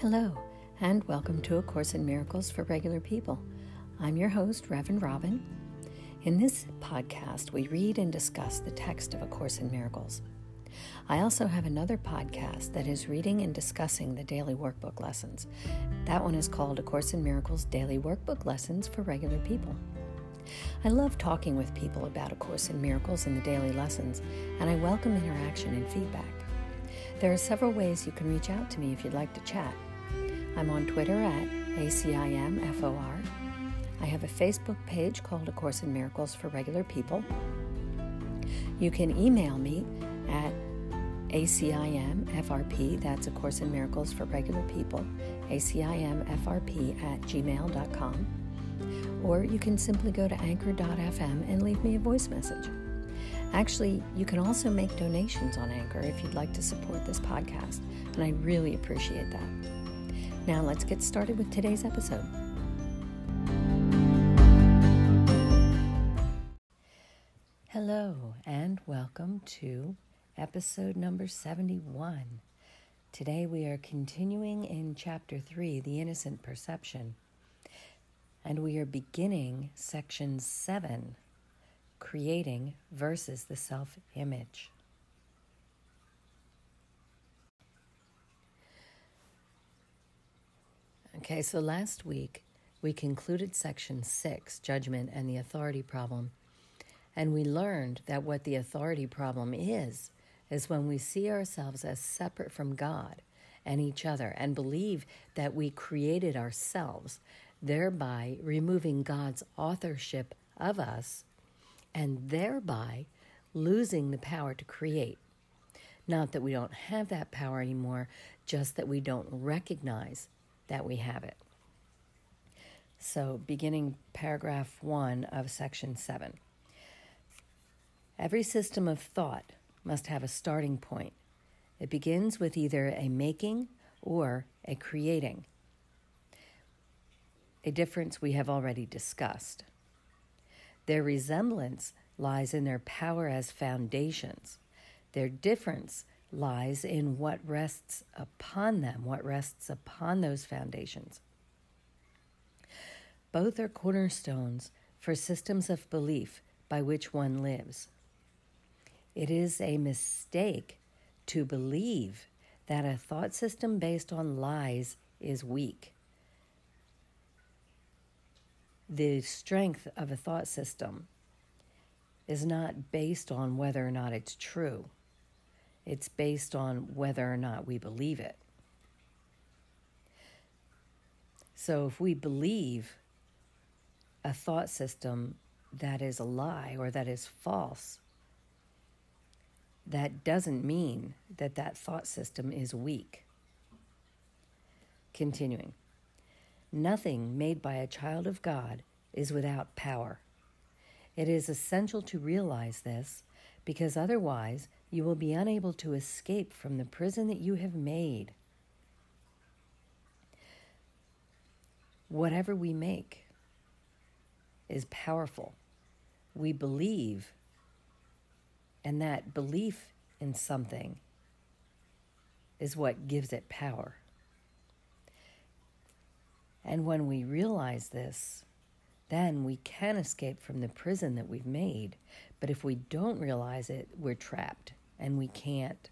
Hello, and welcome to A Course in Miracles for Regular People. I'm your host, Reverend Robin. In this podcast, we read and discuss the text of A Course in Miracles. I also have another podcast that is reading and discussing the daily workbook lessons. That one is called A Course in Miracles Daily Workbook Lessons for Regular People. I love talking with people about A Course in Miracles and the daily lessons, and I welcome interaction and feedback. There are several ways you can reach out to me if you'd like to chat. I'm on Twitter at ACIMFOR. I have a Facebook page called A Course in Miracles for Regular People. You can email me at ACIMFRP, that's A Course in Miracles for Regular People, ACIMFRP at gmail.com. Or you can simply go to anchor.fm and leave me a voice message. Actually, you can also make donations on Anchor if you'd like to support this podcast, and I really appreciate that. Now, let's get started with today's episode. Hello, and welcome to episode number 71. Today we are continuing in chapter 3, The Innocent Perception, and we are beginning section 7, Creating versus the Self Image. Okay, so last week we concluded section six, judgment and the authority problem. And we learned that what the authority problem is, is when we see ourselves as separate from God and each other and believe that we created ourselves, thereby removing God's authorship of us and thereby losing the power to create. Not that we don't have that power anymore, just that we don't recognize that we have it. So, beginning paragraph one of section seven. Every system of thought must have a starting point. It begins with either a making or a creating, a difference we have already discussed. Their resemblance lies in their power as foundations. Their difference lies in what rests upon them, what rests upon those foundations. Both are cornerstones for systems of belief by which one lives. It is a mistake to believe that a thought system based on lies is weak. The strength of a thought system is not based on whether or not it's true. It's based on whether or not we believe it. So if we believe a thought system that is a lie or that is false, that doesn't mean that that thought system is weak. Continuing, nothing made by a child of God is without power. It is essential to realize this because otherwise you will be unable to escape from the prison that you have made. Whatever we make is powerful. We believe, and that belief in something is what gives it power. And when we realize this, then we can escape from the prison that we've made. But if we don't realize it, we're trapped and we can't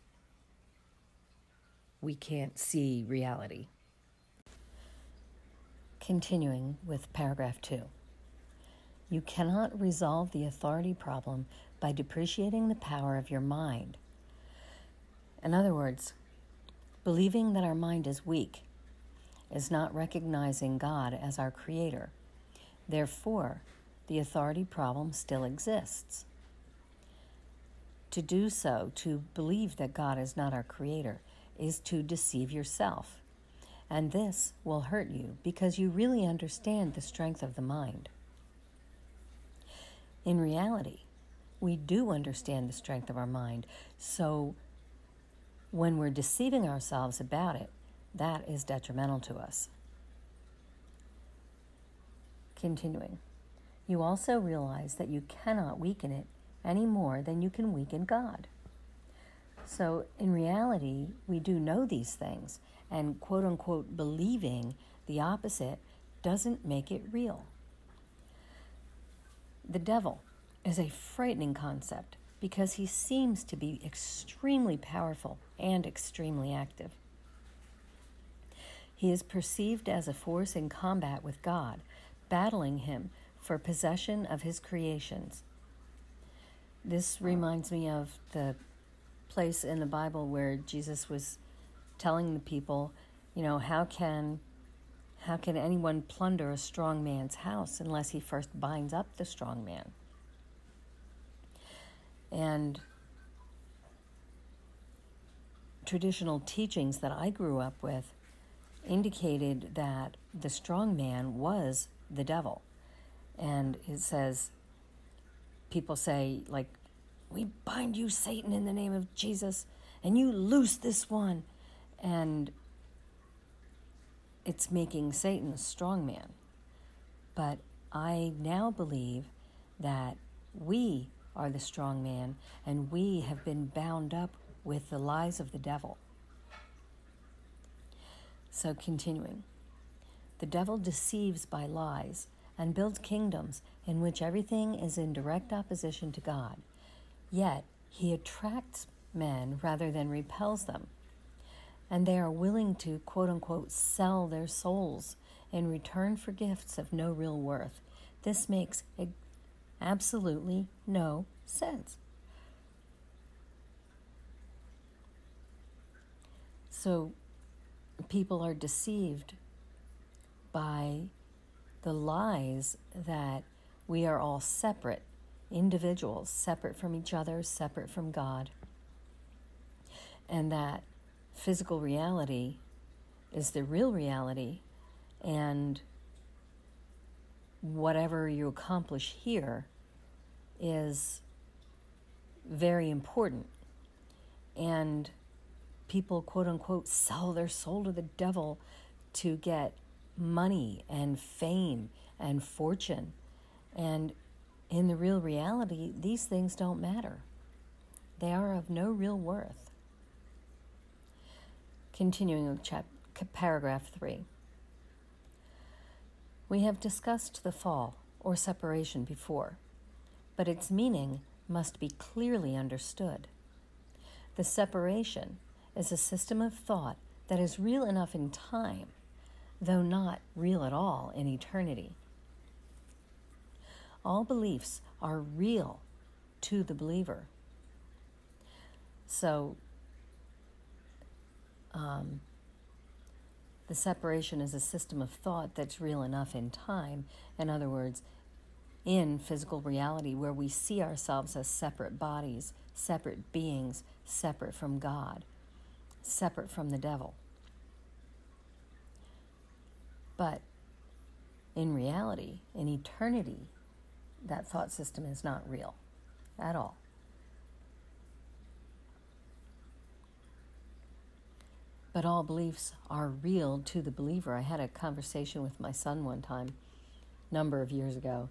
we can't see reality. Continuing with paragraph 2. You cannot resolve the authority problem by depreciating the power of your mind. In other words, believing that our mind is weak is not recognizing God as our creator. Therefore, the authority problem still exists. To do so, to believe that God is not our creator, is to deceive yourself. And this will hurt you because you really understand the strength of the mind. In reality, we do understand the strength of our mind. So when we're deceiving ourselves about it, that is detrimental to us. Continuing, you also realize that you cannot weaken it any more than you can weaken God. So, in reality, we do know these things, and quote unquote believing the opposite doesn't make it real. The devil is a frightening concept because he seems to be extremely powerful and extremely active. He is perceived as a force in combat with God, battling him for possession of his creations. This reminds me of the place in the Bible where Jesus was telling the people, you know, how can how can anyone plunder a strong man's house unless he first binds up the strong man? And traditional teachings that I grew up with indicated that the strong man was the devil. And it says, people say, like, we bind you, Satan, in the name of Jesus, and you loose this one. And it's making Satan a strong man. But I now believe that we are the strong man and we have been bound up with the lies of the devil. So, continuing, the devil deceives by lies and builds kingdoms in which everything is in direct opposition to God. Yet, he attracts men rather than repels them. And they are willing to, quote unquote, sell their souls in return for gifts of no real worth. This makes absolutely no sense. So, people are deceived by the lies that we are all separate individuals, separate from each other, separate from God, and that physical reality is the real reality, and whatever you accomplish here is very important. And people, quote unquote, sell their soul to the devil to get money and fame and fortune. And in the real reality, these things don't matter. They are of no real worth. Continuing with chap- paragraph 3. We have discussed the fall or separation before, but its meaning must be clearly understood. The separation is a system of thought that is real enough in time, though not real at all in eternity. All beliefs are real to the believer. So, um, the separation is a system of thought that's real enough in time. In other words, in physical reality where we see ourselves as separate bodies, separate beings, separate from God, separate from the devil. But in reality, in eternity, that thought system is not real at all. But all beliefs are real to the believer. I had a conversation with my son one time, number of years ago,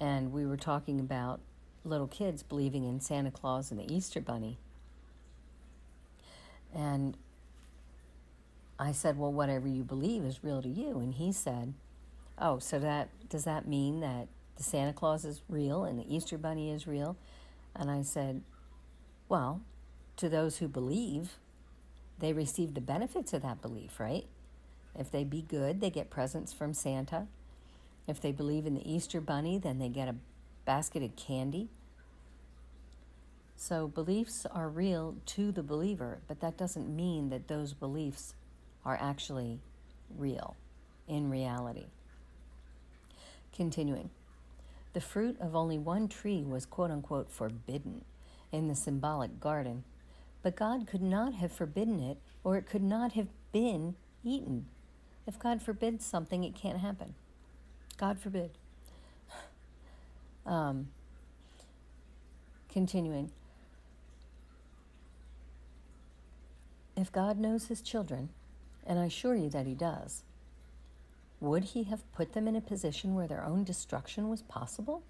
and we were talking about little kids believing in Santa Claus and the Easter Bunny. And I said, "Well, whatever you believe is real to you." And he said, "Oh, so that does that mean that the Santa Claus is real and the Easter Bunny is real?" And I said, "Well, to those who believe, they receive the benefits of that belief, right? If they be good, they get presents from Santa. If they believe in the Easter Bunny, then they get a basket of candy. So beliefs are real to the believer, but that doesn't mean that those beliefs are actually real in reality. Continuing, the fruit of only one tree was quote unquote forbidden in the symbolic garden, but God could not have forbidden it or it could not have been eaten. If God forbids something, it can't happen. God forbid. Um, continuing. If God knows his children, and I assure you that he does, would he have put them in a position where their own destruction was possible?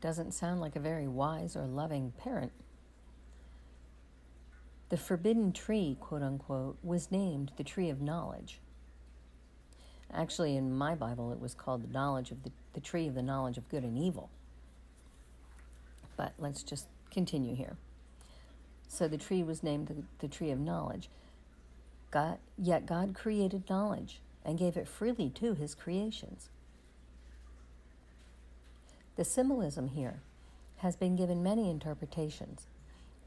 Doesn't sound like a very wise or loving parent. The forbidden tree, quote unquote, was named the tree of knowledge. Actually, in my Bible, it was called the knowledge of the, the tree of the knowledge of good and evil. But let's just continue here. So the tree was named the, the tree of knowledge. God, yet God created knowledge and gave it freely to his creations. The symbolism here has been given many interpretations,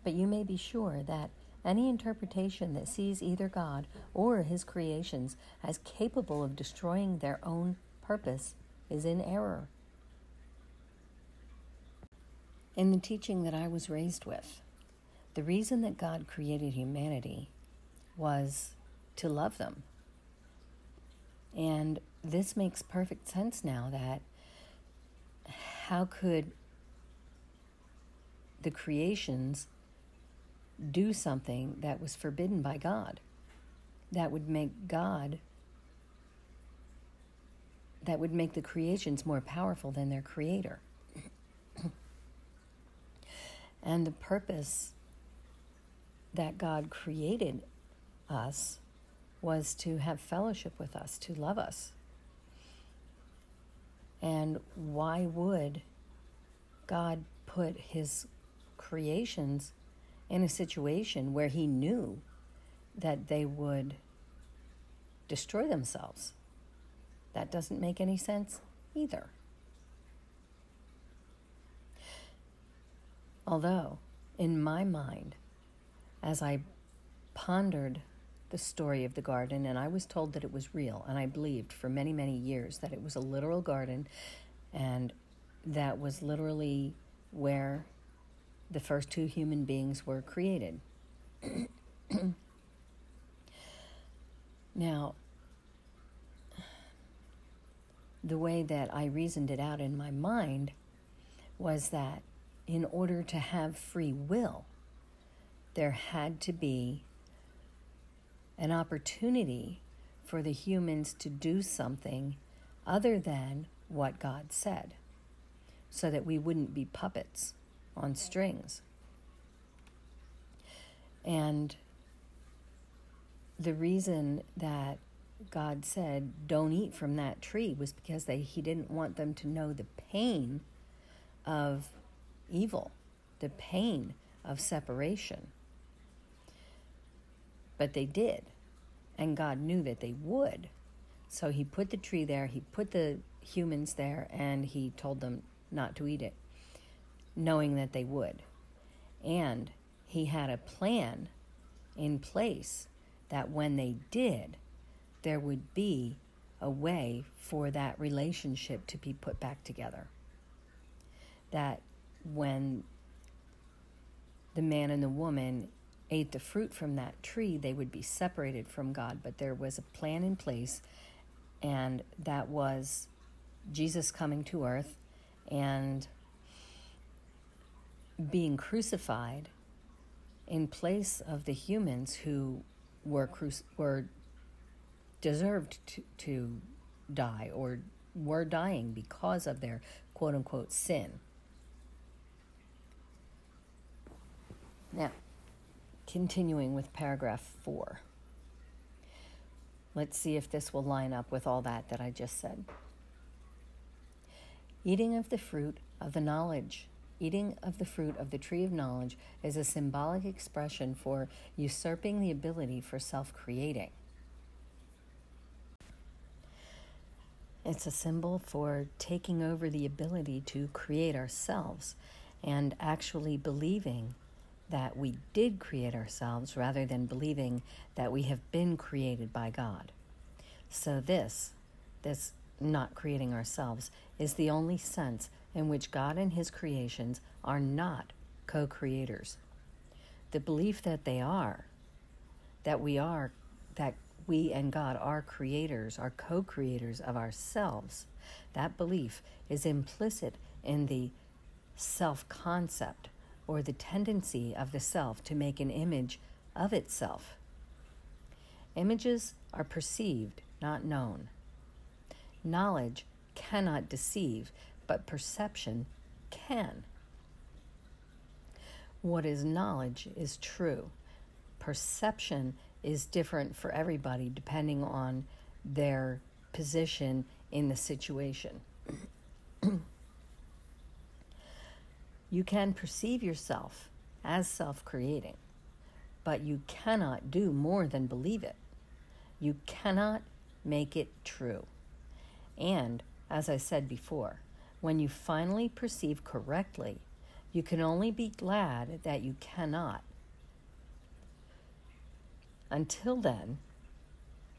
but you may be sure that any interpretation that sees either God or his creations as capable of destroying their own purpose is in error. In the teaching that I was raised with, the reason that God created humanity was to love them. And this makes perfect sense now that how could the creations do something that was forbidden by God? That would make God, that would make the creations more powerful than their creator. and the purpose that God created us was to have fellowship with us, to love us. And why would God put his creations in a situation where he knew that they would destroy themselves? That doesn't make any sense either. Although, in my mind, as I pondered the story of the garden, and I was told that it was real, and I believed for many, many years that it was a literal garden, and that was literally where the first two human beings were created. now, the way that I reasoned it out in my mind was that in order to have free will, there had to be an opportunity for the humans to do something other than what God said, so that we wouldn't be puppets on strings. And the reason that God said, don't eat from that tree, was because they, He didn't want them to know the pain of evil, the pain of separation. But they did. And God knew that they would. So he put the tree there, he put the humans there, and he told them not to eat it, knowing that they would. And he had a plan in place that when they did, there would be a way for that relationship to be put back together. That when the man and the woman ate the fruit from that tree, they would be separated from God. But there was a plan in place, and that was Jesus coming to earth and being crucified in place of the humans who were cru- were deserved to, to die or were dying because of their quote unquote sin. Now, continuing with paragraph four. Let's see if this will line up with all that that I just said. Eating of the fruit of the knowledge, eating of the fruit of the tree of knowledge is a symbolic expression for usurping the ability for self creating. It's a symbol for taking over the ability to create ourselves and actually believing that we did create ourselves rather than believing that we have been created by God. So, this, this not creating ourselves, is the only sense in which God and His creations are not co creators. The belief that they are, that we are, that we and God are creators, are co creators of ourselves, that belief is implicit in the self concept or the tendency of the self to make an image of itself. Images are perceived, not known. Knowledge cannot deceive, but perception can. What is knowledge is true. perception is different for everybody depending on their position in the situation. You can perceive yourself as self creating, but you cannot do more than believe it. You cannot make it true. And, as I said before, when you finally perceive correctly, you can only be glad that you cannot. Until then,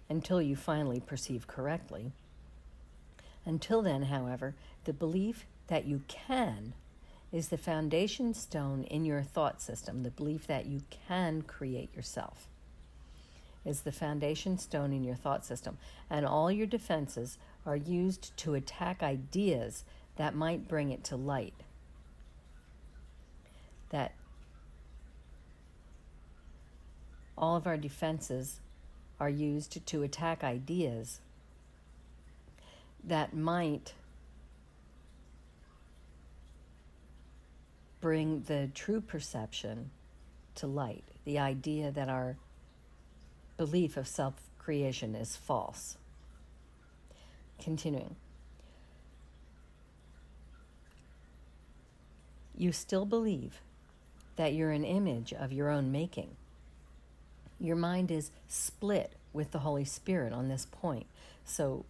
until you finally perceive correctly, until then, however, the belief that you can is the foundation stone in your thought system, the belief that you can create yourself is the foundation stone in your thought system, and all your defenses are used to attack ideas that might bring it to light. That all of our defenses are used to attack ideas that might bring the true perception to light. The idea that our belief of self creation is false. Continuing. You still believe that you're an image of your own making. Your mind is split with the Holy Spirit on this point. So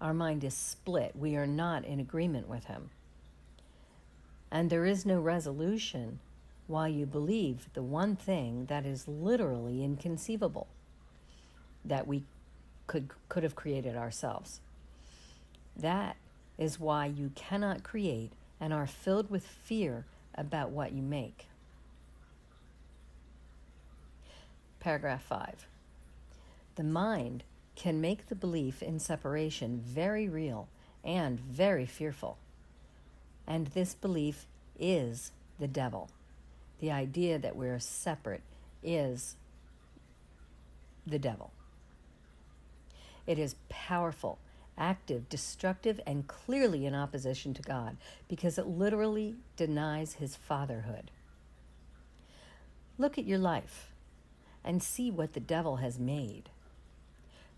our mind is split. We are not in agreement with Him. And there is no resolution while you believe the one thing that is literally inconceivable that we could, could have created ourselves. That is why you cannot create and are filled with fear about what you make. Paragraph 5. The mind can make the belief in separation very real and very fearful. And this belief is the devil. The idea that we're separate is the devil. It is powerful, active, destructive, and clearly in opposition to God because it literally denies his fatherhood. Look at your life and see what the devil has made.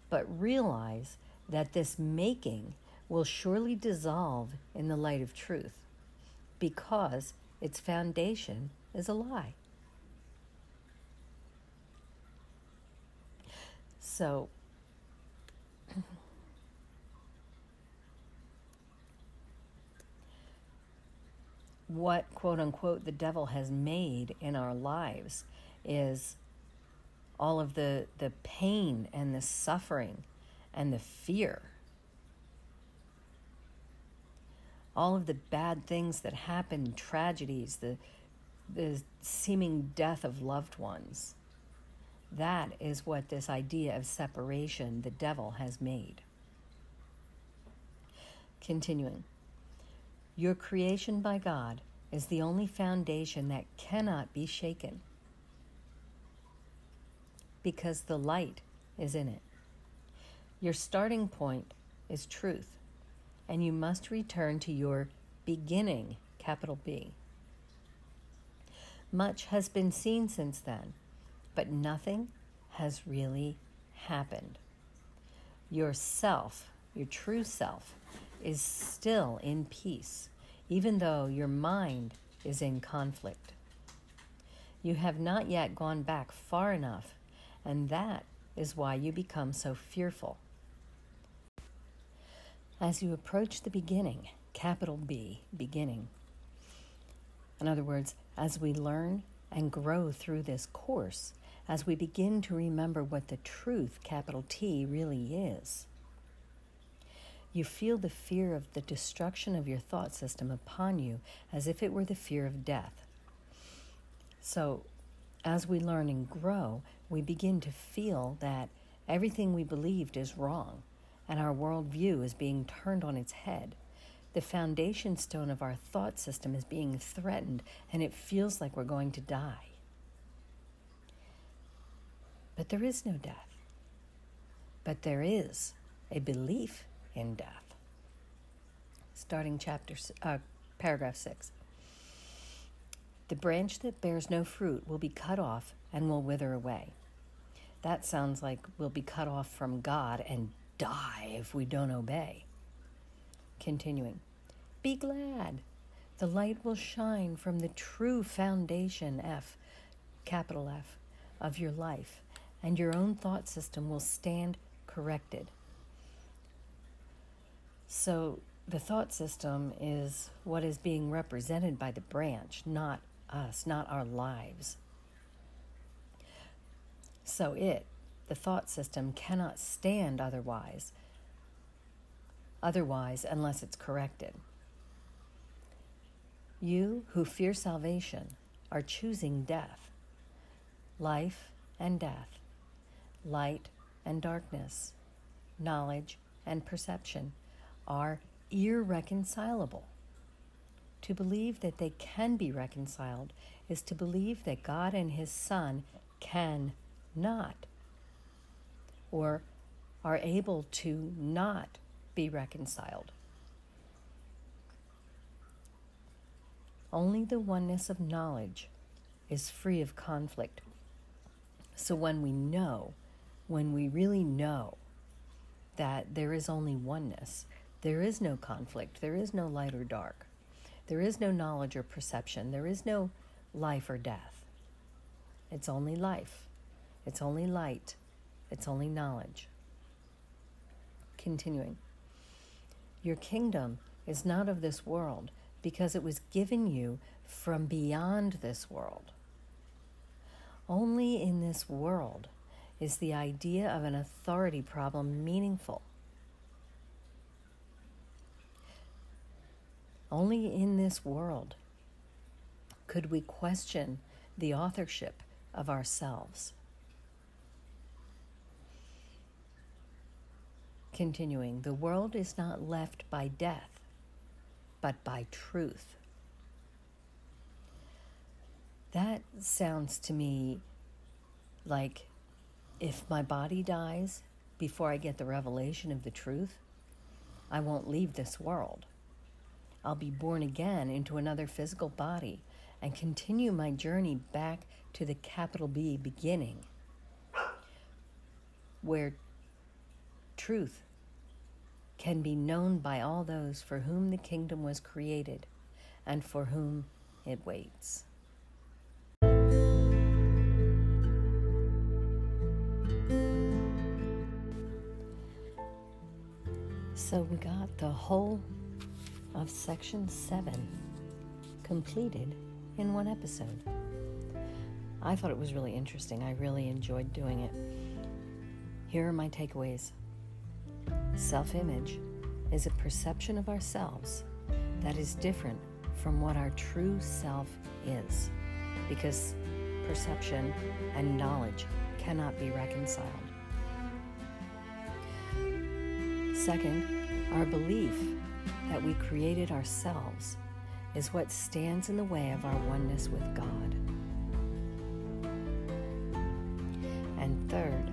But realize that this making will surely dissolve in the light of truth because its foundation is a lie. So, what quote unquote the devil has made in our lives is all of the the pain and the suffering and the fear all of the bad things that happen tragedies the the seeming death of loved ones. That is what this idea of separation the devil has made. Continuing. Your creation by God is the only foundation that cannot be shaken because the light is in it. Your starting point is truth, and you must return to your beginning, capital B. Much has been seen since then, but nothing has really happened. Your self, your true self, is still in peace, even though your mind is in conflict. You have not yet gone back far enough, and that is why you become so fearful. As you approach the beginning, capital B, beginning, in other words, as we learn and grow through this course, as we begin to remember what the truth, capital T, really is, you feel the fear of the destruction of your thought system upon you as if it were the fear of death. So, as we learn and grow, we begin to feel that everything we believed is wrong and our worldview is being turned on its head. The foundation stone of our thought system is being threatened and it feels like we're going to die. But there is no death. But there is a belief in death. Starting chapter, uh, paragraph 6. The branch that bears no fruit will be cut off and will wither away. That sounds like we'll be cut off from God and die if we don't obey. Continuing, be glad. The light will shine from the true foundation, F, capital F, of your life, and your own thought system will stand corrected. So, the thought system is what is being represented by the branch, not us, not our lives. So, it, the thought system, cannot stand otherwise, otherwise, unless it's corrected. You who fear salvation are choosing death, life and death, light and darkness, knowledge and perception are irreconcilable. To believe that they can be reconciled is to believe that God and His Son can not or are able to not be reconciled. Only the oneness of knowledge is free of conflict. So when we know, when we really know that there is only oneness, there is no conflict, there is no light or dark, there is no knowledge or perception, there is no life or death. It's only life, it's only light, it's only knowledge. Continuing. Your kingdom is not of this world because it was given you from beyond this world. Only in this world is the idea of an authority problem meaningful. Only in this world could we question the authorship of ourselves. Continuing, the world is not left by death, but by truth. That sounds to me like if my body dies before I get the revelation of the truth, I won't leave this world. I'll be born again into another physical body and continue my journey back to the capital B beginning, where truth can be known by all those for whom the kingdom was created and for whom it waits. So we got the whole of section 7 completed in one episode. I thought it was really interesting. I really enjoyed doing it. Here are my takeaways. Self image is a perception of ourselves that is different from what our true self is, because perception and knowledge cannot be reconciled. Second, our belief that we created ourselves is what stands in the way of our oneness with God. And third,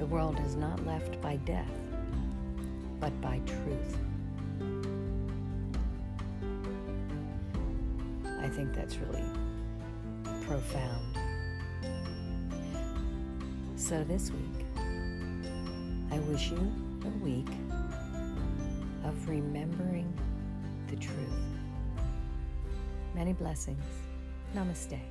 the world is not left by death, but by truth. I think that's really profound. So this week, I wish you a week of remembering the truth. Many blessings. Namaste.